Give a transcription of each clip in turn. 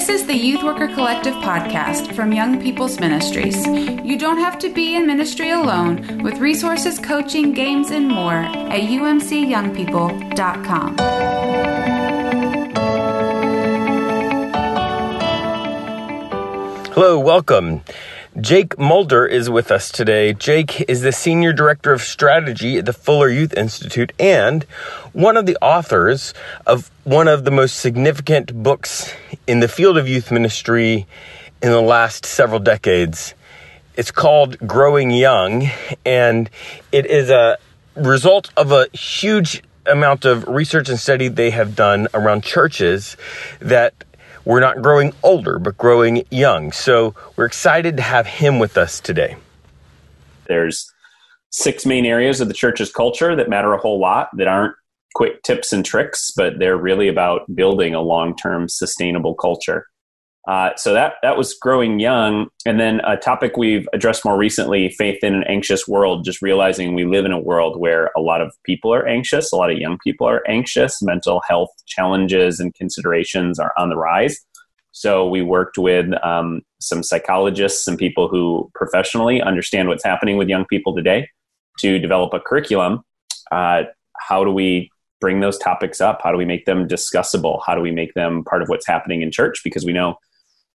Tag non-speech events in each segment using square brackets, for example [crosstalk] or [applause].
This is the Youth Worker Collective podcast from Young People's Ministries. You don't have to be in ministry alone with resources, coaching, games, and more at umcyoungpeople.com. Hello, welcome. Jake Mulder is with us today. Jake is the Senior Director of Strategy at the Fuller Youth Institute and one of the authors of one of the most significant books in the field of youth ministry in the last several decades. It's called Growing Young, and it is a result of a huge amount of research and study they have done around churches that we're not growing older, but growing young. So we're excited to have him with us today. There's six main areas of the church's culture that matter a whole lot that aren't quick tips and tricks, but they're really about building a long term sustainable culture. Uh, so that that was growing young, and then a topic we've addressed more recently: faith in an anxious world. Just realizing we live in a world where a lot of people are anxious, a lot of young people are anxious. Mental health challenges and considerations are on the rise. So we worked with um, some psychologists some people who professionally understand what's happening with young people today to develop a curriculum. Uh, how do we bring those topics up? How do we make them discussable? How do we make them part of what's happening in church? Because we know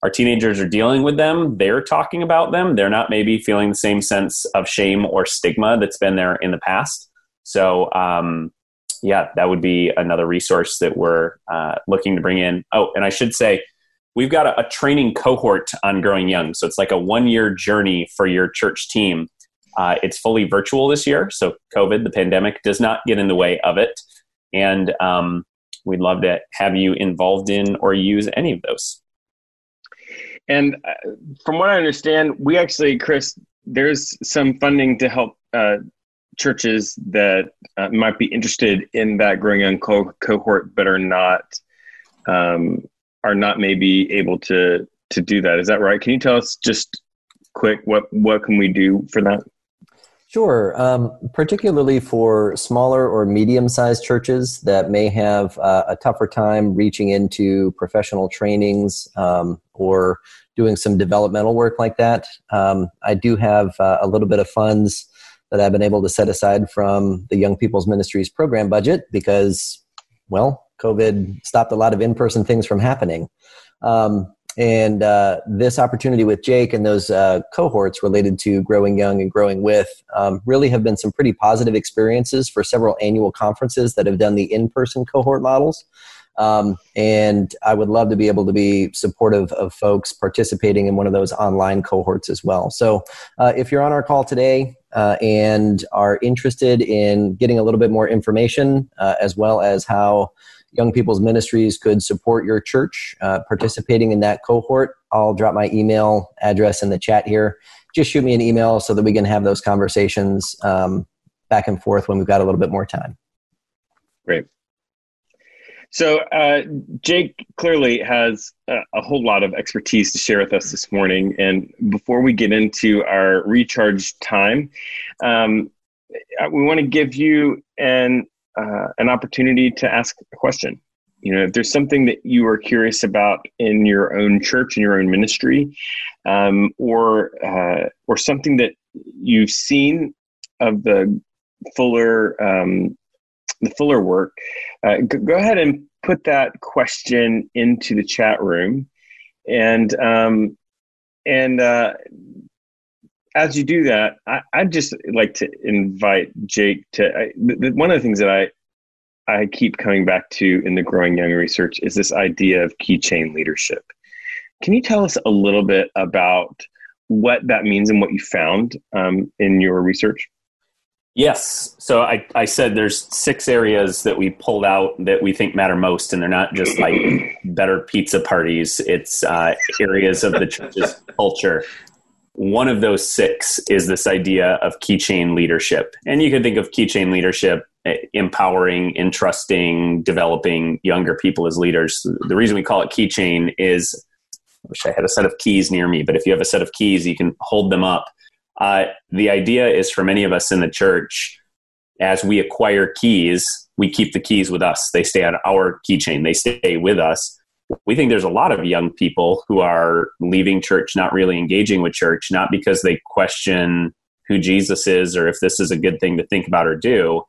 our teenagers are dealing with them. They're talking about them. They're not maybe feeling the same sense of shame or stigma that's been there in the past. So um, yeah that would be another resource that we're uh, looking to bring in. Oh and i should say we've got a, a training cohort on growing young. So it's like a one year journey for your church team. Uh, it's fully virtual this year. So covid the pandemic does not get in the way of it. And um, we'd love to have you involved in or use any of those and uh, from what I understand, we actually, Chris, there's some funding to help uh, churches that uh, might be interested in that growing young co- cohort, but are not um, are not maybe able to to do that. Is that right? Can you tell us just quick what what can we do for that? Sure. Um, particularly for smaller or medium sized churches that may have uh, a tougher time reaching into professional trainings um, or doing some developmental work like that. Um, I do have uh, a little bit of funds that I've been able to set aside from the Young People's Ministries program budget because, well, COVID stopped a lot of in person things from happening. Um, and uh, this opportunity with Jake and those uh, cohorts related to growing young and growing with um, really have been some pretty positive experiences for several annual conferences that have done the in person cohort models. Um, and I would love to be able to be supportive of folks participating in one of those online cohorts as well. So uh, if you're on our call today uh, and are interested in getting a little bit more information, uh, as well as how Young People's Ministries could support your church uh, participating in that cohort, I'll drop my email address in the chat here. Just shoot me an email so that we can have those conversations um, back and forth when we've got a little bit more time. Great. So, uh, Jake clearly has a, a, whole lot of expertise to share with us this morning. And before we get into our recharge time, um, we want to give you an uh, an opportunity to ask a question. You know, if there's something that you are curious about in your own church, in your own ministry, um, or uh, or something that you've seen of the Fuller um, the Fuller work, uh, go ahead and put that question into the chat room, and um, and uh, as you do that, I, would just like to invite Jake to I, the, one of the things that I I keep coming back to in the growing young research is this idea of keychain leadership. Can you tell us a little bit about what that means and what you found um, in your research? Yes. So I, I said there's six areas that we pulled out that we think matter most, and they're not just like [clears throat] better pizza parties. It's uh, areas of the church's culture one of those six is this idea of keychain leadership. And you could think of keychain leadership eh, empowering, entrusting, developing younger people as leaders. The reason we call it keychain is I wish I had a set of keys near me, but if you have a set of keys, you can hold them up. Uh, the idea is for many of us in the church, as we acquire keys, we keep the keys with us. They stay on our keychain, they stay with us we think there's a lot of young people who are leaving church, not really engaging with church, not because they question who Jesus is or if this is a good thing to think about or do.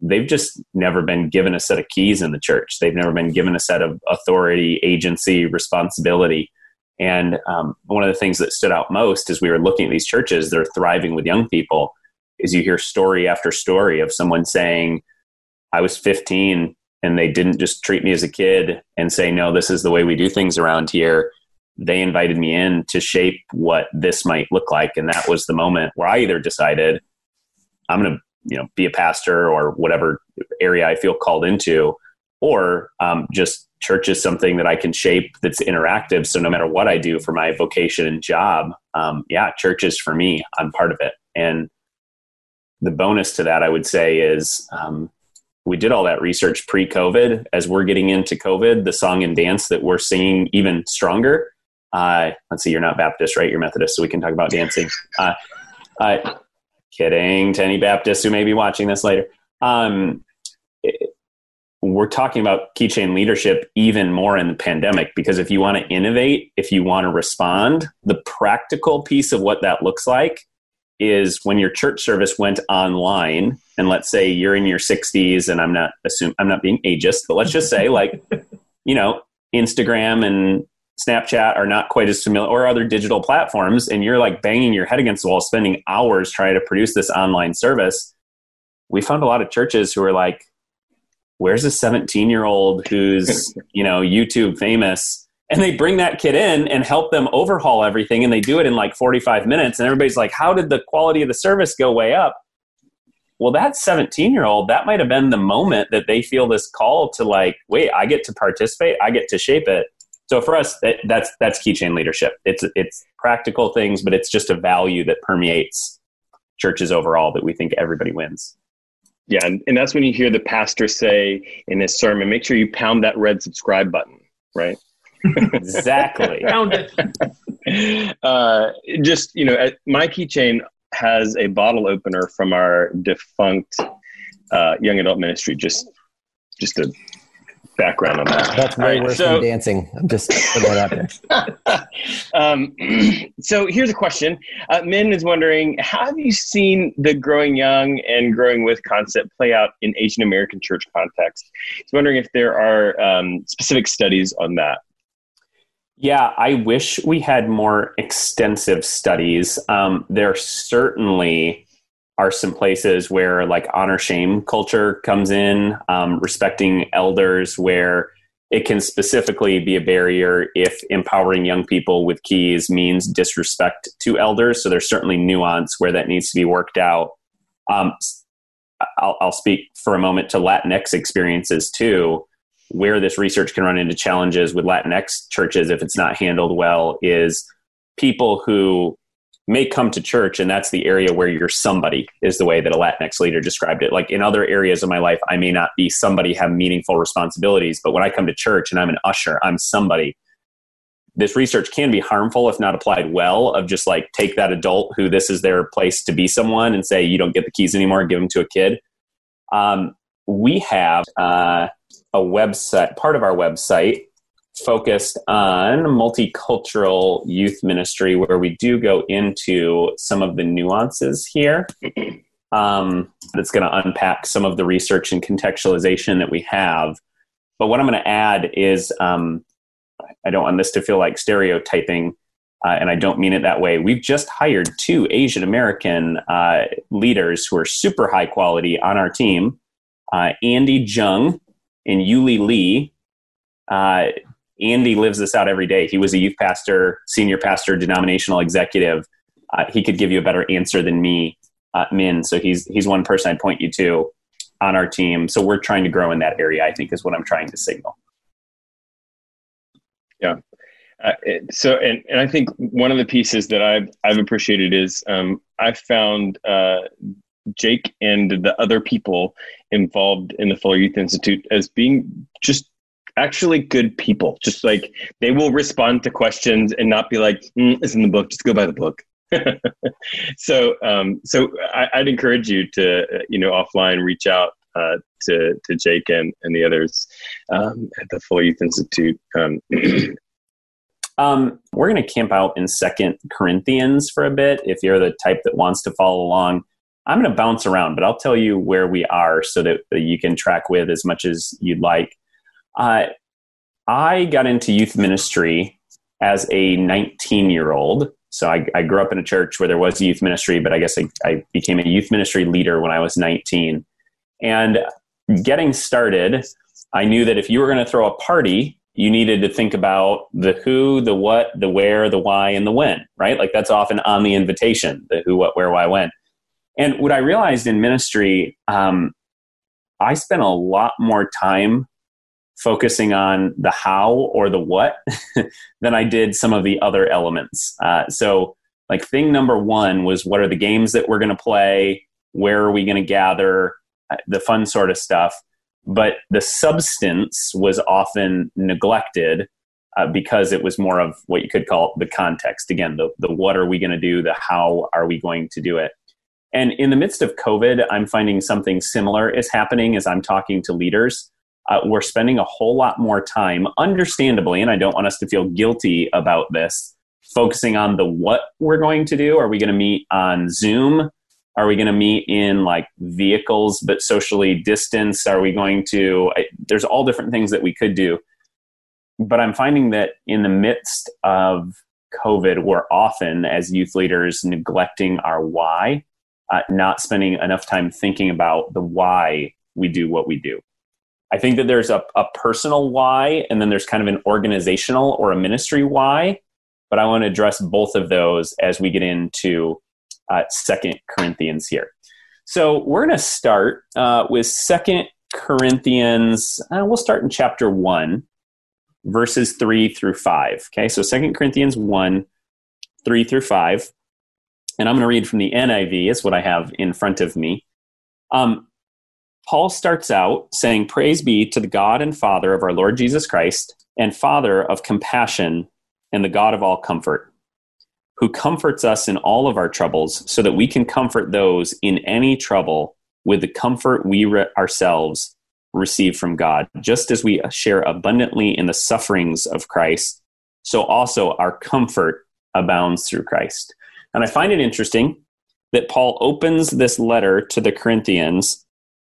They've just never been given a set of keys in the church. They've never been given a set of authority, agency, responsibility. And um, one of the things that stood out most as we were looking at these churches, they're thriving with young people, is you hear story after story of someone saying, I was 15 and they didn't just treat me as a kid and say, no, this is the way we do things around here. They invited me in to shape what this might look like. And that was the moment where I either decided I'm going to, you know, be a pastor or whatever area I feel called into, or um, just church is something that I can shape that's interactive. So no matter what I do for my vocation and job, um, yeah, church is for me. I'm part of it. And the bonus to that, I would say, is um, we did all that research pre COVID. As we're getting into COVID, the song and dance that we're singing even stronger. Uh, let's see, you're not Baptist, right? You're Methodist, so we can talk about dancing. [laughs] Uh, uh, kidding to any Baptists who may be watching this later. Um, it, we're talking about keychain leadership even more in the pandemic because if you want to innovate, if you want to respond, the practical piece of what that looks like is when your church service went online and let's say you're in your 60s and i'm not assume i'm not being ageist but let's just say [laughs] like you know instagram and snapchat are not quite as familiar or other digital platforms and you're like banging your head against the wall spending hours trying to produce this online service we found a lot of churches who are like where's a 17 year old who's [laughs] you know youtube famous and they bring that kid in and help them overhaul everything and they do it in like 45 minutes and everybody's like how did the quality of the service go way up? Well that 17 year old that might have been the moment that they feel this call to like wait i get to participate. I get to shape it. So for us that, that's that's keychain leadership. It's it's practical things but it's just a value that permeates churches overall that we think everybody wins. Yeah and, and that's when you hear the pastor say in his sermon make sure you pound that red subscribe button right exactly. [laughs] Found it. Uh, just you know, my keychain has a bottle opener from our defunct uh, young adult ministry. Just, just a background on that. That's way right, worse so, than dancing. I'm just putting that out there. [laughs] um, [clears throat] so here's a question. Uh, Min is wondering, how have you seen the growing young and growing with concept play out in Asian American church context? He's wondering if there are um, specific studies on that. Yeah, I wish we had more extensive studies. Um, there certainly are some places where like honor shame culture comes in, um, respecting elders, where it can specifically be a barrier if empowering young people with keys means disrespect to elders. So there's certainly nuance where that needs to be worked out. Um, I'll, I'll speak for a moment to Latinx experiences too where this research can run into challenges with Latinx churches if it's not handled well is people who may come to church and that's the area where you're somebody is the way that a Latinx leader described it. Like in other areas of my life, I may not be somebody have meaningful responsibilities, but when I come to church and I'm an usher, I'm somebody. This research can be harmful if not applied well of just like take that adult who this is their place to be someone and say, you don't get the keys anymore, give them to a kid. Um, we have, uh, a website, part of our website focused on multicultural youth ministry where we do go into some of the nuances here. [clears throat] Um, that's going to unpack some of the research and contextualization that we have. But what I'm going to add is um, I don't want this to feel like stereotyping, uh, and I don't mean it that way. We've just hired two Asian American uh, leaders who are super high quality on our team. Uh, Andy Jung in Yulee Lee, uh, Andy lives this out every day. He was a youth pastor, senior pastor, denominational executive. Uh, he could give you a better answer than me, uh, Min. So he's he's one person I'd point you to on our team. So we're trying to grow in that area. I think is what I'm trying to signal. Yeah. Uh, so and, and I think one of the pieces that I've I've appreciated is um, I've found uh, Jake and the other people involved in the Fuller Youth Institute as being just actually good people. Just like they will respond to questions and not be like, mm, "It's in the book. Just go by the book." [laughs] so, um, so I, would encourage you to, uh, you know, offline reach out uh, to to, Jake and, and the others um, at the Fuller Youth Institute. Um, [clears throat] um, we're going to camp out in Second Corinthians for a bit. If you're the type that wants to follow along, I'm going to bounce around, but I'll tell you where we are so that, you can track with as much as you'd like. Uh, I got into youth ministry as a 19 year old. So I, I, grew up in a church where there was youth ministry, but I guess I, I became a youth ministry leader when I was 19. And getting started, I knew that if you were going to throw a party, you needed to think about the who, the what, the where, the why, and the when, right? Like that's often on the invitation the who, what, where, why, when. And what I realized in ministry, um, I spent a lot more time focusing on the how or the what [laughs] than I did some of the other elements. Uh, so, like, thing number one was what are the games that we're going to play? Where are we going to gather? Uh, the fun sort of stuff. But the substance was often neglected uh, because it was more of what you could call the context. Again, the, the what are we going to do? The how are we going to do it? And in the midst of COVID, I'm finding something similar is happening as I'm talking to leaders uh, we're spending a whole lot more time, understandably, and I don't want us to feel guilty about this, focusing on the what we're going to do. Are we going to meet on Zoom? Are we going to meet in like vehicles but socially distanced? Are we going to? I, there's all different things that we could do. But I'm finding that in the midst of COVID, we're often, as youth leaders, neglecting our why, uh, not spending enough time thinking about the why we do what we do. I think that there's a, a personal why, and then there's kind of an organizational or a ministry why. But I want to address both of those as we get into uh, Second Corinthians here. So we're going to start uh, with Second Corinthians. Uh, we'll start in chapter one, verses three through five. Okay, so Second Corinthians one, three through five, and I'm going to read from the NIV. It's what I have in front of me. Um, Paul starts out saying, Praise be to the God and Father of our Lord Jesus Christ, and Father of compassion and the God of all comfort, who comforts us in all of our troubles, so that we can comfort those in any trouble with the comfort we re- ourselves receive from God. Just as we share abundantly in the sufferings of Christ, so also our comfort abounds through Christ. And I find it interesting that Paul opens this letter to the Corinthians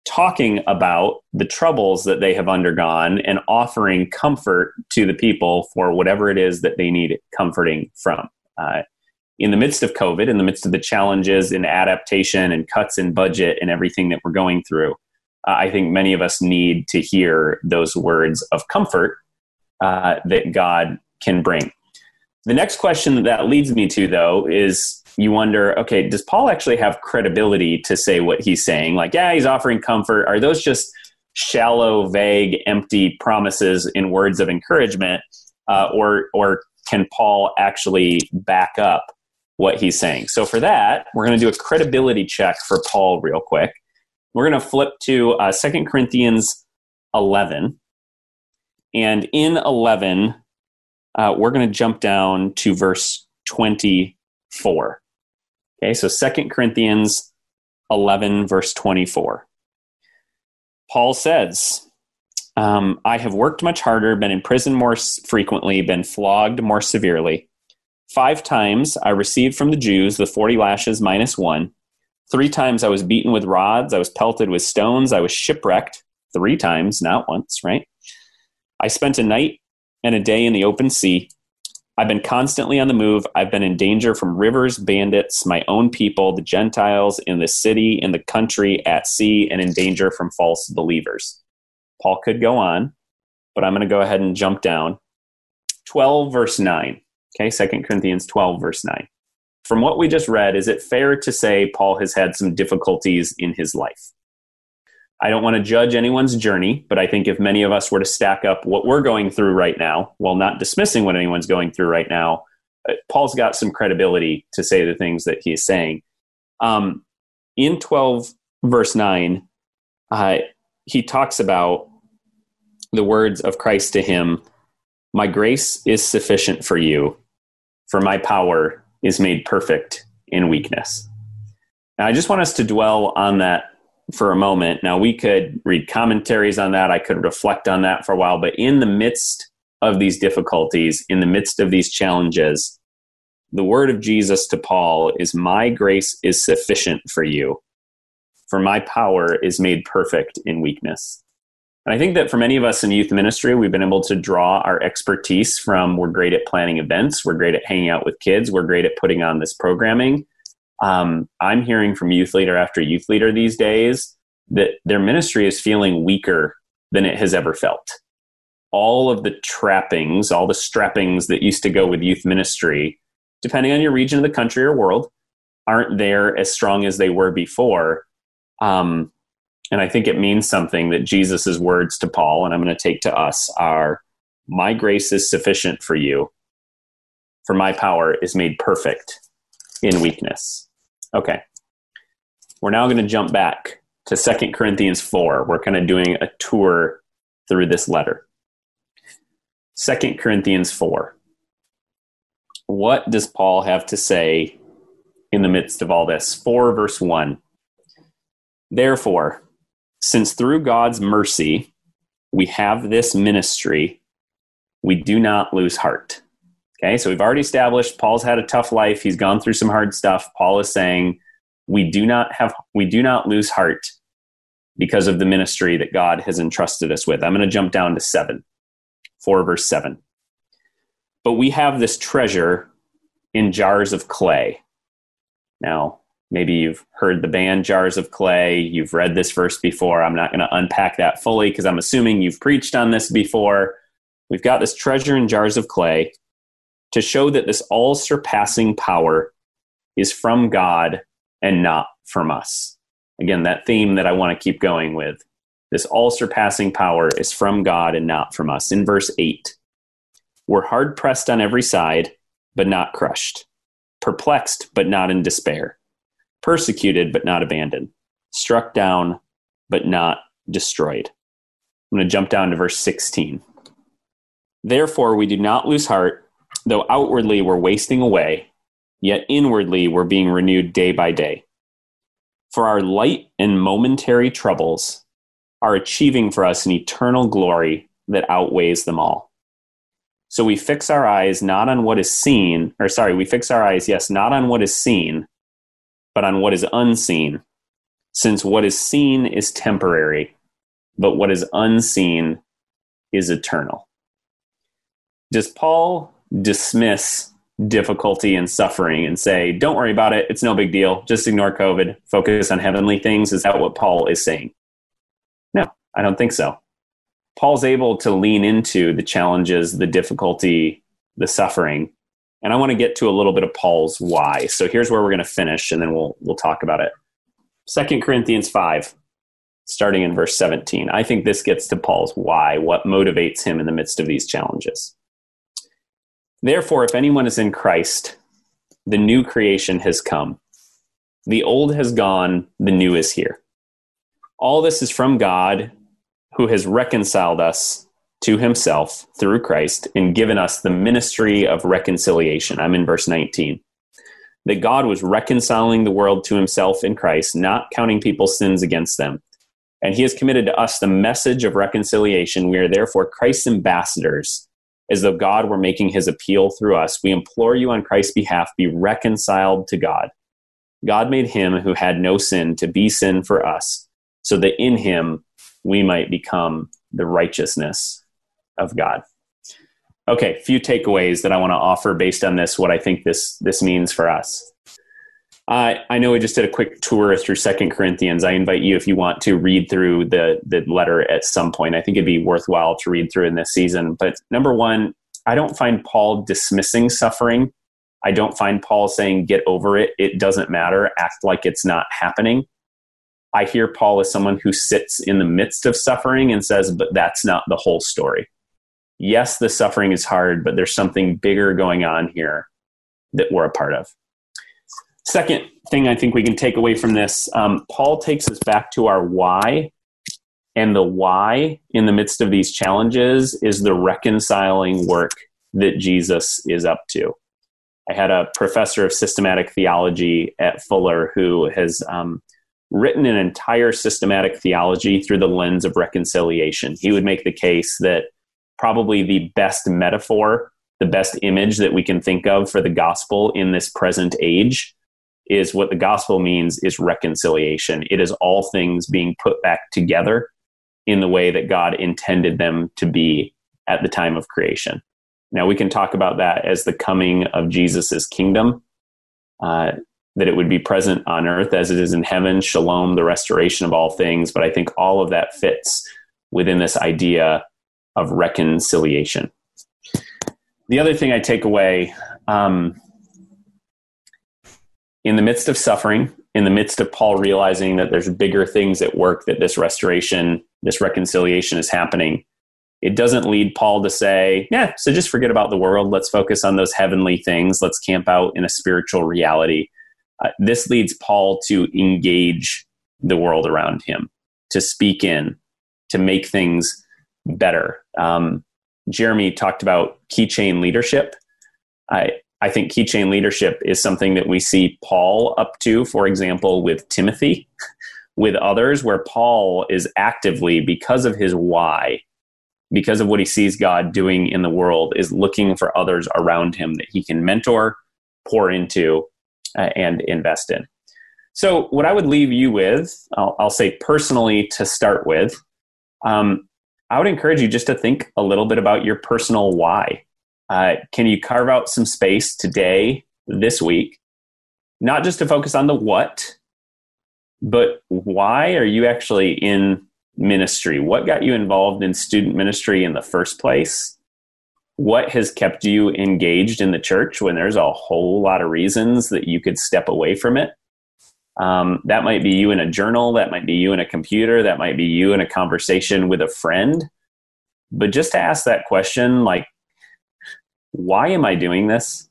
talking about the troubles that they have undergone and offering comfort to the people for whatever it is that they need comforting from. Uh, in the midst of COVID, in the midst of the challenges in adaptation and cuts in budget and everything that we're going through, uh, I think many of us need to hear those words of comfort uh, that God can bring. The next question that, that leads me to, though, is you wonder, okay, does Paul actually have credibility to say what he's saying? Like, yeah, he's offering comfort. Are those just shallow, vague, empty promises in words of encouragement, uh, or or can Paul actually back up what he's saying? So for that, we're going to do a credibility check for Paul real quick. We're going to flip to uh, 2 Corinthians 11. And in 11, uh, we're going to jump down to verse 24. Okay, so Second Corinthians 11, verse 24. Paul says, um, I have worked much harder, been in prison more frequently, been flogged more severely. Five times I received from the Jews the 40 lashes minus one. Three times I was beaten with rods. I was pelted with stones. I was shipwrecked three times, not once, right? I spent a night and a day in the open sea. I've been constantly on the move. I've been in danger from rivers, bandits, my own people, the Gentiles in the city, in the country, at sea, and in danger from false believers. Paul could go on, but I'm going to go ahead and jump down. 12, verse 9. Okay, 2 Corinthians 12, verse 9. From what we just read, is it fair to say Paul has had some difficulties in his life? I don't want to judge anyone's journey, but I think if many of us were to stack up what we're going through right now, while not dismissing what anyone's going through right now, uh, Paul's got some credibility to say the things that he's saying. Um, in 12, verse 9, uh, he talks about the words of Christ to him My grace is sufficient for you, for my power is made perfect in weakness. Now, I just want us to dwell on that for a moment. Now, we could read commentaries on that. I could reflect on that for a while. But in the midst of these difficulties, in the midst of these challenges, the word of Jesus to Paul is My grace is sufficient for you, for my power is made perfect in weakness. And I think that for many of us in youth ministry, we've been able to draw our expertise from we're great at planning events, we're great at hanging out with kids, we're great at putting on this programming. Um, I'm hearing from youth leader after youth leader these days that their ministry is feeling weaker than it has ever felt. All of the trappings, all the strappings that used to go with youth ministry, depending on your region of the country or world, aren't there as strong as they were before. Um, and I think it means something that Jesus' words to Paul, and I'm going to take to us, are My grace is sufficient for you, for my power is made perfect in weakness. Okay. We're now going to jump back to Second Corinthians 4. We're kind of doing a tour through this letter. Second Corinthians 4. What does Paul have to say in the midst of all this? 4 verse 1. Therefore, since through God's mercy we have this ministry, we do not lose heart. Okay, so we've already established Paul's had a tough life. He's gone through some hard stuff. Paul is saying we do not have we do not lose heart because of the ministry that God has entrusted us with. I'm going to jump down to 7. 4 verse 7. But we have this treasure in jars of clay. Now, maybe you've heard the band Jars of Clay, you've read this verse before. I'm not going to unpack that fully because I'm assuming you've preached on this before. We've got this treasure in jars of clay to show that this all surpassing power is from God and not from us. Again, that theme that I want to keep going with. This all surpassing power is from God and not from us. In verse 8, we're hard pressed on every side, but not crushed, perplexed, but not in despair, persecuted, but not abandoned, struck down, but not destroyed. I'm going to jump down to verse 16. Therefore, we do not lose heart Though outwardly we're wasting away, yet inwardly we're being renewed day by day. For our light and momentary troubles are achieving for us an eternal glory that outweighs them all. So we fix our eyes not on what is seen, or sorry, we fix our eyes, yes, not on what is seen, but on what is unseen, since what is seen is temporary, but what is unseen is eternal. Does Paul dismiss difficulty and suffering and say, don't worry about it. It's no big deal. Just ignore COVID. Focus on heavenly things. Is that what Paul is saying? No, I don't think so. Paul's able to lean into the challenges, the difficulty, the suffering. And I want to get to a little bit of Paul's why. So here's where we're going to finish and then we'll we'll talk about it. Second Corinthians 5 starting in verse 17. I think this gets to Paul's why, what motivates him in the midst of these challenges. Therefore, if anyone is in Christ, the new creation has come. The old has gone, the new is here. All this is from God, who has reconciled us to himself through Christ and given us the ministry of reconciliation. I'm in verse 19. That God was reconciling the world to himself in Christ, not counting people's sins against them. And he has committed to us the message of reconciliation. We are therefore Christ's ambassadors as though God were making his appeal through us. We implore you on Christ's behalf, be reconciled to God. God made him who had no sin to be sin for us, so that in him we might become the righteousness of God. Okay, few takeaways that I want to offer based on this, what I think this this means for us. Uh, I know we just did a quick tour through Second Corinthians. I invite you, if you want to read through the the letter at some point. I think it'd be worthwhile to read through in this season. But number one, I don't find Paul dismissing suffering. I don't find Paul saying get over it. It doesn't matter. Act like it's not happening. I hear Paul as someone who sits in the midst of suffering and says, but that's not the whole story. Yes, the suffering is hard, but there's something bigger going on here that we're a part of. Second thing I think we can take away from this um, Paul takes us back to our why. And the why in the midst of these challenges is the reconciling work that Jesus is up to. I had a professor of systematic theology at Fuller who has um, written an entire systematic theology through the lens of reconciliation. He would make the case that probably the best metaphor, the best image that we can think of for the gospel in this present age is what the gospel means is reconciliation. It is all things being put back together in the way that God intended them to be at the time of creation. Now, we can talk about that as the coming of Jesus' kingdom, uh, that it would be present on earth as it is in heaven, shalom, the restoration of all things. But I think all of that fits within this idea of reconciliation. The other thing I take away um, in the midst of suffering, in the midst of Paul realizing that there's bigger things at work, that this restoration, this reconciliation is happening, it doesn't lead Paul to say, yeah, so just forget about the world. Let's focus on those heavenly things. Let's camp out in a spiritual reality. Uh, this leads Paul to engage the world around him, to speak in, to make things better. Um, Jeremy talked about keychain leadership. I, I think keychain leadership is something that we see Paul up to, for example, with Timothy, [laughs] with others, where Paul is actively, because of his why, because of what he sees God doing in the world, is looking for others around him that he can mentor, pour into, uh, and invest in. So, what I would leave you with, I'll, I'll say personally to start with, um, I would encourage you just to think a little bit about your personal why. Uh, can you carve out some space today, this week, not just to focus on the what, but why are you actually in ministry? What got you involved in student ministry in the first place? What has kept you engaged in the church when there's a whole lot of reasons that you could step away from it? Um, that might be you in a journal, that might be you in a computer, that might be you in a conversation with a friend. But just to ask that question, like, why am I doing this?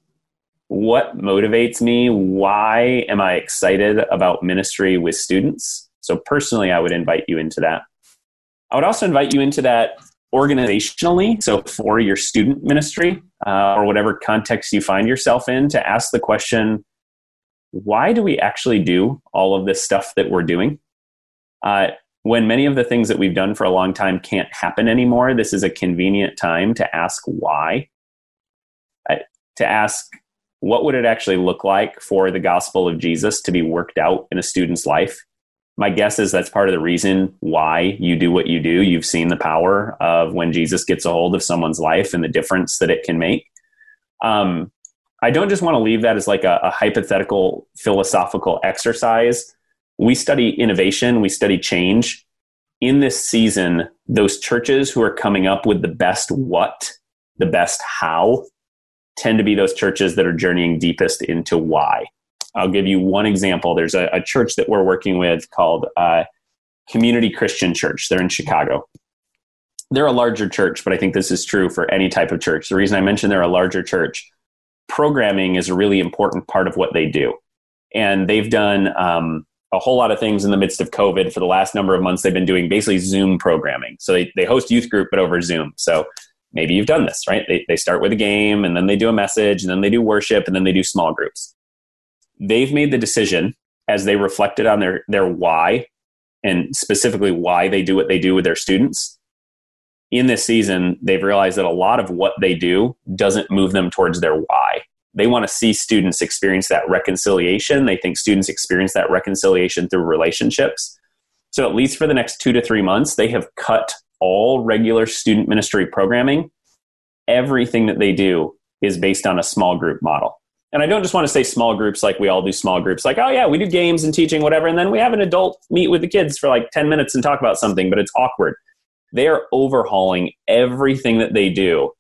What motivates me? Why am I excited about ministry with students? So, personally, I would invite you into that. I would also invite you into that organizationally. So, for your student ministry uh, or whatever context you find yourself in, to ask the question why do we actually do all of this stuff that we're doing? Uh, when many of the things that we've done for a long time can't happen anymore, this is a convenient time to ask why. To ask what would it actually look like for the gospel of Jesus to be worked out in a student's life? My guess is that's part of the reason why you do what you do. You've seen the power of when Jesus gets a hold of someone's life and the difference that it can make. Um, I don't just want to leave that as like a, a hypothetical philosophical exercise. We study innovation, we study change. In this season, those churches who are coming up with the best what, the best how, tend to be those churches that are journeying deepest into why. I'll give you one example. There's a, a church that we're working with called uh, Community Christian Church. They're in Chicago. They're a larger church, but I think this is true for any type of church. The reason I mentioned they're a larger church programming is a really important part of what they do. And they've done um, a whole lot of things in the midst of COVID. For the last number of months, they've been doing basically Zoom programming. So they, they host youth group, but over Zoom. So maybe you've done this, right? They, they start with a game and then they do a message and then they do worship and then they do small groups. They've made the decision as they reflected on their, their why and specifically why they do what they do with their students in this season, they've realized that a lot of what they do doesn't move them towards their why. They want to see students experience that reconciliation. They think students experience that reconciliation through relationships. So, at least for the next two to three months, they have cut all regular student ministry programming. Everything that they do is based on a small group model. And I don't just want to say small groups like we all do small groups, like, oh, yeah, we do games and teaching, whatever. And then we have an adult meet with the kids for like 10 minutes and talk about something, but it's awkward they are overhauling everything that they do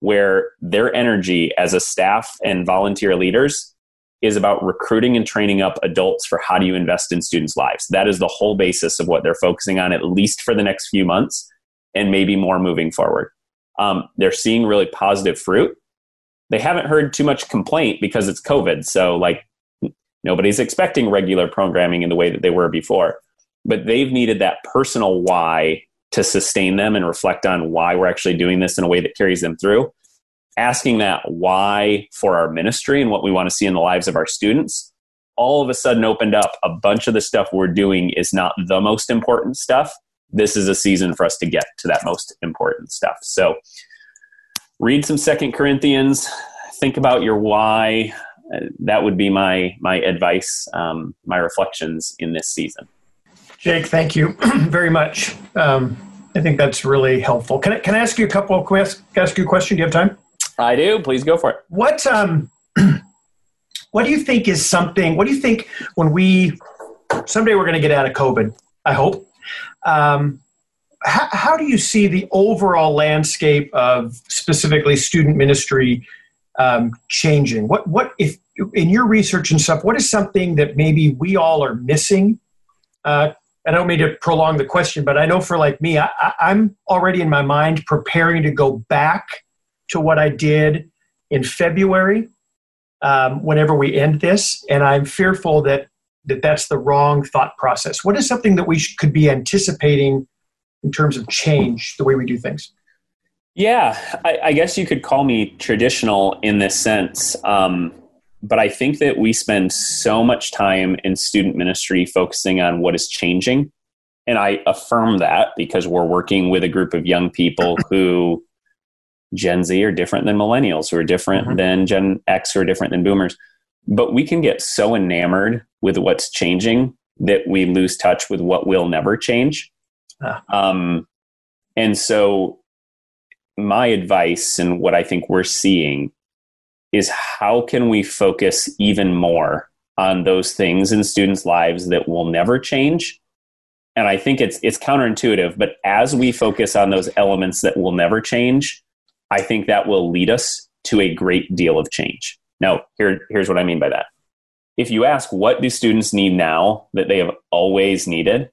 where their energy as a staff and volunteer leaders is about recruiting and training up adults for how do you invest in students' lives. That is the whole basis of what they're focusing on, at least for the next few months, and maybe more moving forward. Um, they're seeing really positive fruit. They haven't heard too much complaint because it's COVID. So, like, nobody's expecting regular programming in the way that they were before. But they've needed that personal why to sustain them and reflect on why we're actually doing this in a way that carries them through. Asking that why for our ministry and what we want to see in the lives of our students all of a sudden opened up a bunch of the stuff we're doing is not the most important stuff. This is a season for us to get to that most important stuff. So read some Second Corinthians, think about your why. That would be my my advice, um, my reflections in this season. Jake, thank you [clears throat] very much. Um, I think that's really helpful. Can I, can I ask you a couple of questions? Ask you a question? Do you have time? I do. Please go for it. What um, [clears throat] what do you think is something? What do you think when we someday we're going to get out of COVID? I hope. Um, how, how do you see the overall landscape of specifically student ministry um, changing? What what if in your research and stuff? What is something that maybe we all are missing? Uh, I don't mean to prolong the question, but I know for like me, I, I'm already in my mind preparing to go back to what I did in February um, whenever we end this, and I'm fearful that that that's the wrong thought process. What is something that we sh- could be anticipating in terms of change the way we do things? Yeah, I, I guess you could call me traditional in this sense. Um, but I think that we spend so much time in student ministry focusing on what is changing. And I affirm that because we're working with a group of young people [laughs] who Gen Z are different than millennials, who are different mm-hmm. than Gen X, who are different than boomers. But we can get so enamored with what's changing that we lose touch with what will never change. Ah. Um, and so, my advice and what I think we're seeing is how can we focus even more on those things in students' lives that will never change? And I think it's it's counterintuitive, but as we focus on those elements that will never change, I think that will lead us to a great deal of change. Now, here, here's what I mean by that. If you ask what do students need now that they have always needed,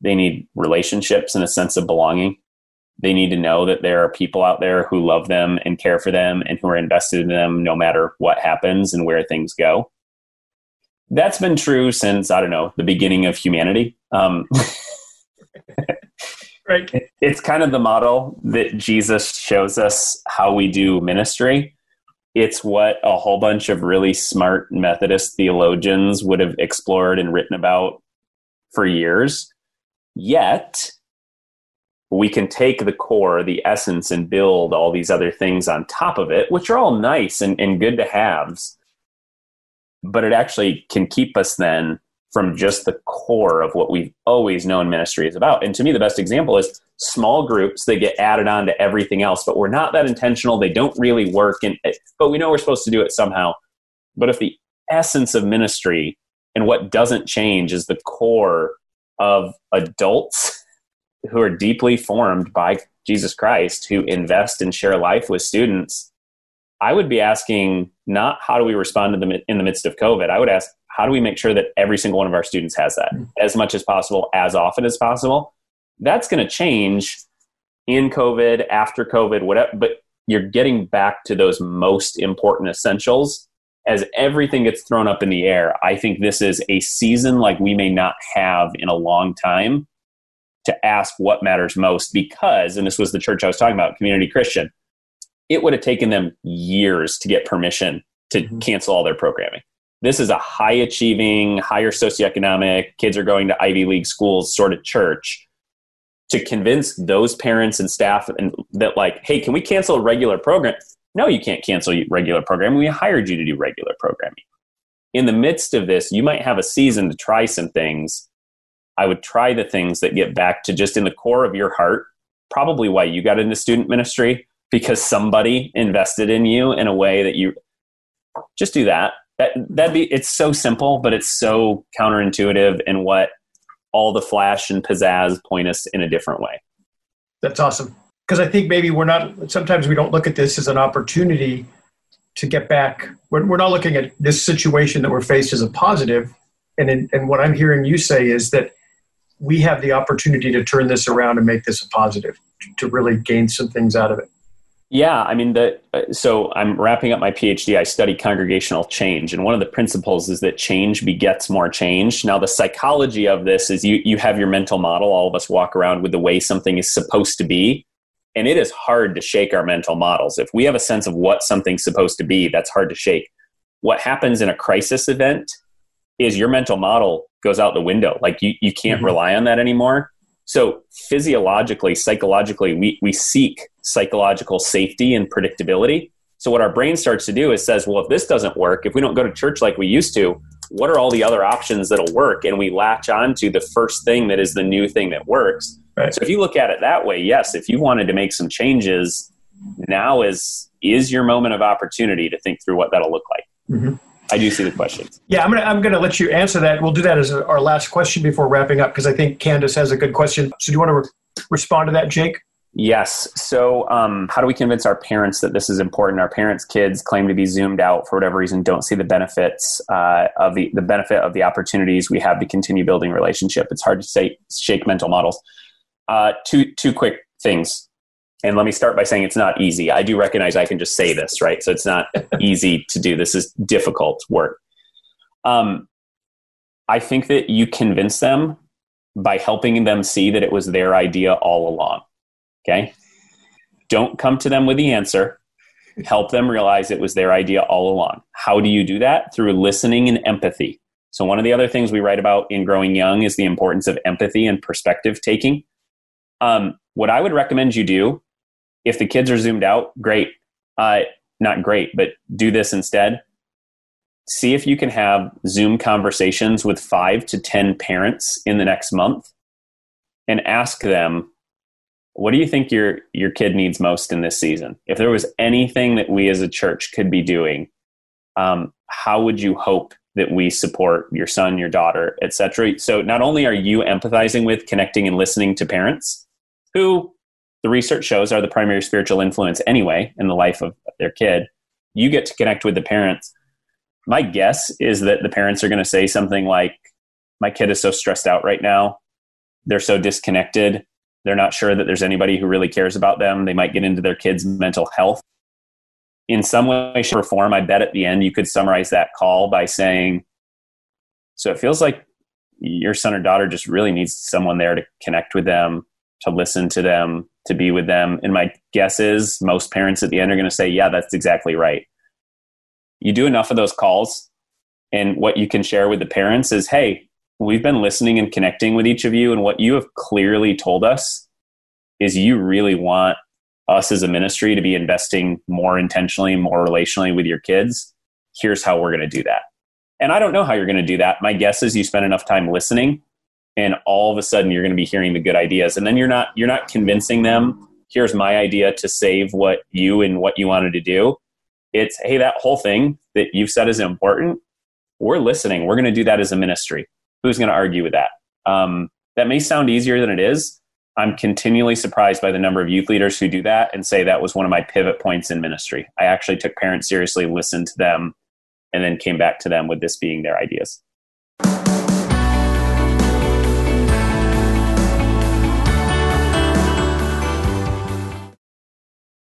they need relationships and a sense of belonging. They need to know that there are people out there who love them and care for them and who are invested in them no matter what happens and where things go. That's been true since, I don't know, the beginning of humanity. Um, [laughs] right. It's kind of the model that Jesus shows us how we do ministry. It's what a whole bunch of really smart Methodist theologians would have explored and written about for years. Yet, we can take the core, the essence, and build all these other things on top of it, which are all nice and, and good to haves. But it actually can keep us then from just the core of what we've always known ministry is about. And to me, the best example is small groups that get added on to everything else, but we're not that intentional. They don't really work, and but we know we're supposed to do it somehow. But if the essence of ministry and what doesn't change is the core of adults who are deeply formed by Jesus Christ, who invest and share life with students, I would be asking not how do we respond to them in the midst of COVID. I would ask how do we make sure that every single one of our students has that mm-hmm. as much as possible, as often as possible. That's going to change in COVID, after COVID, whatever. But you're getting back to those most important essentials as everything gets thrown up in the air. I think this is a season like we may not have in a long time to ask what matters most because, and this was the church I was talking about, Community Christian, it would have taken them years to get permission to mm-hmm. cancel all their programming. This is a high achieving, higher socioeconomic, kids are going to Ivy League schools sort of church. To convince those parents and staff and that like, hey, can we cancel a regular program? No, you can't cancel regular programming. We hired you to do regular programming. In the midst of this, you might have a season to try some things I would try the things that get back to just in the core of your heart, probably why you got into student ministry, because somebody invested in you in a way that you just do that. That that'd be it's so simple, but it's so counterintuitive in what all the flash and pizzazz point us in a different way. That's awesome. Because I think maybe we're not sometimes we don't look at this as an opportunity to get back. We're, we're not looking at this situation that we're faced as a positive. And in, and what I'm hearing you say is that we have the opportunity to turn this around and make this a positive to really gain some things out of it yeah i mean the uh, so i'm wrapping up my phd i study congregational change and one of the principles is that change begets more change now the psychology of this is you you have your mental model all of us walk around with the way something is supposed to be and it is hard to shake our mental models if we have a sense of what something's supposed to be that's hard to shake what happens in a crisis event is your mental model goes out the window. Like you, you can't mm-hmm. rely on that anymore. So physiologically, psychologically, we, we seek psychological safety and predictability. So what our brain starts to do is says, well, if this doesn't work, if we don't go to church like we used to, what are all the other options that'll work? And we latch on to the first thing that is the new thing that works. Right. So if you look at it that way, yes, if you wanted to make some changes, now is is your moment of opportunity to think through what that'll look like. Mm-hmm. I do see the questions. Yeah, I'm gonna I'm gonna let you answer that. We'll do that as our last question before wrapping up because I think Candace has a good question. So do you want to re- respond to that, Jake? Yes. So, um, how do we convince our parents that this is important? Our parents' kids claim to be zoomed out for whatever reason, don't see the benefits uh, of the the benefit of the opportunities we have to continue building relationship. It's hard to say shake mental models. Uh, two two quick things, and let me start by saying it's not easy. I do recognize I can just say this, right? So it's not [laughs] easy to do. This is difficult work. Um, I think that you convince them by helping them see that it was their idea all along Okay. Don't come to them with the answer. Help them realize it was their idea all along. How do you do that? Through listening and empathy. So, one of the other things we write about in Growing Young is the importance of empathy and perspective taking. Um, what I would recommend you do, if the kids are zoomed out, great. Uh, not great, but do this instead. See if you can have Zoom conversations with five to 10 parents in the next month and ask them what do you think your your kid needs most in this season? If there was anything that we as a church could be doing, um, how would you hope that we support your son, your daughter, etc.? So not only are you empathizing with, connecting, and listening to parents, who the research shows are the primary spiritual influence anyway in the life of their kid, you get to connect with the parents. My guess is that the parents are going to say something like, "My kid is so stressed out right now. They're so disconnected." They're not sure that there's anybody who really cares about them. They might get into their kids' mental health. In some way, shape, or form, I bet at the end you could summarize that call by saying, So it feels like your son or daughter just really needs someone there to connect with them, to listen to them, to be with them. And my guess is most parents at the end are going to say, Yeah, that's exactly right. You do enough of those calls, and what you can share with the parents is, Hey, we've been listening and connecting with each of you and what you have clearly told us is you really want us as a ministry to be investing more intentionally more relationally with your kids here's how we're going to do that and i don't know how you're going to do that my guess is you spend enough time listening and all of a sudden you're going to be hearing the good ideas and then you're not you're not convincing them here's my idea to save what you and what you wanted to do it's hey that whole thing that you've said is important we're listening we're going to do that as a ministry who's going to argue with that? Um, that may sound easier than it is. I'm continually surprised by the number of youth leaders who do that and say that was one of my pivot points in ministry. I actually took parents seriously, listened to them, and then came back to them with this being their ideas.